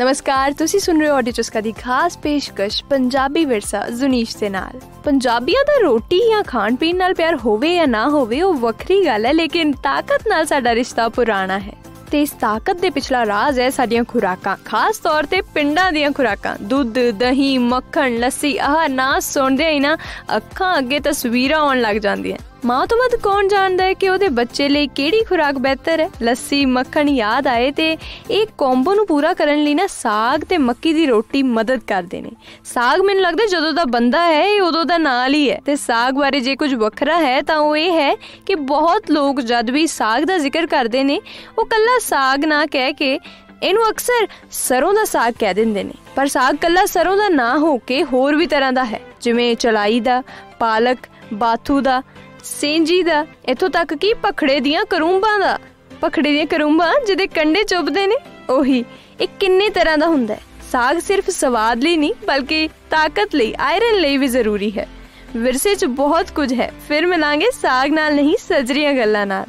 ਨਮਸਕਾਰ, ਤੁਸੀਂ ਸੁਣ ਰਹੇ ਹੋ ਆਡੀਓ ਚਸਕਾ ਦੀ ਖਾਸ ਪੇਸ਼ਕਸ਼ ਪੰਜਾਬੀ ਵਿਰਸਾ ਜ਼ੁਨੀਸ਼ ਦੇ ਨਾਲ। ਪੰਜਾਬੀਆਂ ਦਾ ਰੋਟੀ ਜਾਂ ਖਾਣ ਪੀਣ ਨਾਲ ਪਿਆਰ ਹੋਵੇ ਜਾਂ ਨਾ ਹੋਵੇ, ਉਹ ਵੱਖਰੀ ਗੱਲ ਹੈ, ਲੇਕਿਨ ਤਾਕਤ ਨਾਲ ਸਾਡਾ ਰਿਸ਼ਤਾ ਪੁਰਾਣਾ ਹੈ। ਤੇ ਇਸ ਤਾਕਤ ਦੇ ਪਿਛਲਾ ਰਾਜ਼ ਹੈ ਸਾਡੀਆਂ ਖੁਰਾਕਾਂ। ਖਾਸ ਤੌਰ ਤੇ ਪਿੰਡਾਂ ਦੀਆਂ ਖੁਰਾਕਾਂ। ਦੁੱਧ, ਦਹੀਂ, ਮੱਖਣ, ਲੱਸੀ, ਆਹ ਨਾ ਸੁਣਦੇ ਹੀ ਨਾ ਅੱਖਾਂ ਅੱਗੇ ਤਸਵੀਰਾਂ ਆਉਣ ਲੱਗ ਜਾਂਦੀਆਂ। ਮਾਂ ਤੋਂ ਵੱਧ ਕੌਣ ਜਾਣਦਾ ਹੈ ਕਿ ਉਹਦੇ ਬੱਚੇ ਲਈ ਕਿਹੜੀ ਖੁਰਾਕ ਬਿਹਤਰ ਹੈ? ਲੱਸੀ, ਮੱਖਣ ਯਾਦ ਆਏ ਤੇ ਇਹ ਕੰਬੋ ਨੂੰ ਪੂਰਾ ਕਰਨ ਲਈ ਨਾ ਸਾਗ ਤੇ ਮੱਕੀ ਦੀ ਰੋਟੀ ਮਦਦ ਕਰਦੇ ਨੇ। ਸਾਗ ਮੈਨੂੰ ਲੱਗਦਾ ਜਦੋਂ ਦਾ ਬੰਦਾ ਹੈ, ਇਹ ਉਦੋਂ ਦਾ ਨਾਲ ਹੀ ਹੈ। ਤੇ ਸਾਗ ਬਾਰੇ ਜੇ ਕੁਝ ਵੱਖਰਾ ਹੈ, ਤਾਂ ਉਹ ਇਹ ਹੈ ਕਿ ਬਹੁਤ ਲੋਕ ਜਦ ਵੀ ਸਾਗ ਦਾ ਜ਼ਿਕਰ ਕਰਦੇ ਨੇ, ਉਹ ਕੱਲਾ ਸਾਗ ਨਾ ਕਹਿ ਕੇ ਇਹਨੂੰ ਅਕਸਰ ਸਰੋਂ ਦਾ ਸਾਗ ਕਹਿ ਦਿੰਦੇ ਨੇ। ਪਰ ਸਾਗ ਕੱਲਾ ਸਰੋਂ ਦਾ ਨਾ ਹੋ ਕੇ ਹੋਰ ਵੀ ਤਰ੍ਹਾਂ ਦਾ ਹੈ, ਜਿਵੇਂ ਚਲਾਈ ਦਾ, ਪਾਲਕ, ਬਾਥੂ ਦਾ ਸੇਂਜੀ ਦਾ, ਇਥੋਂ ਤੱਕ ਕਿ ਪਖੜੇ ਦੀਆਂ ਕਰੂੰਬਾਂ ਦਾ। ਪਖੜੇ ਦੀਆਂ ਕਰੂੰਬਾਂ ਜਿਹਦੇ ਕੰਡੇ ਚੁੱਭਦੇ ਨੇ, ਉਹੀ, ਇਹ ਕਿੰਨੇ ਤਰ੍ਹਾਂ ਦਾ ਹੁੰਦਾ ਹੈ? ਸਾਗ ਸਿਰਫ ਸਵਾਦ ਲਈ ਨਹੀਂ, ਬਲਕਿ ਤਾਕਤ ਲਈ, ਆਇਰਨ ਲਈ ਵੀ ਜ਼ਰੂਰੀ ਹੈ। ਵਿਰਸੇ 'ਚ ਬਹੁਤ ਕੁਝ ਹੈ, ਫਿਰ ਮਿਲਾਂਗੇ ਸਾਗ ਨਾਲ ਨਹੀਂ, ਸਜਰੀਆਂ ਗੱਲਾਂ ਨਾਲ।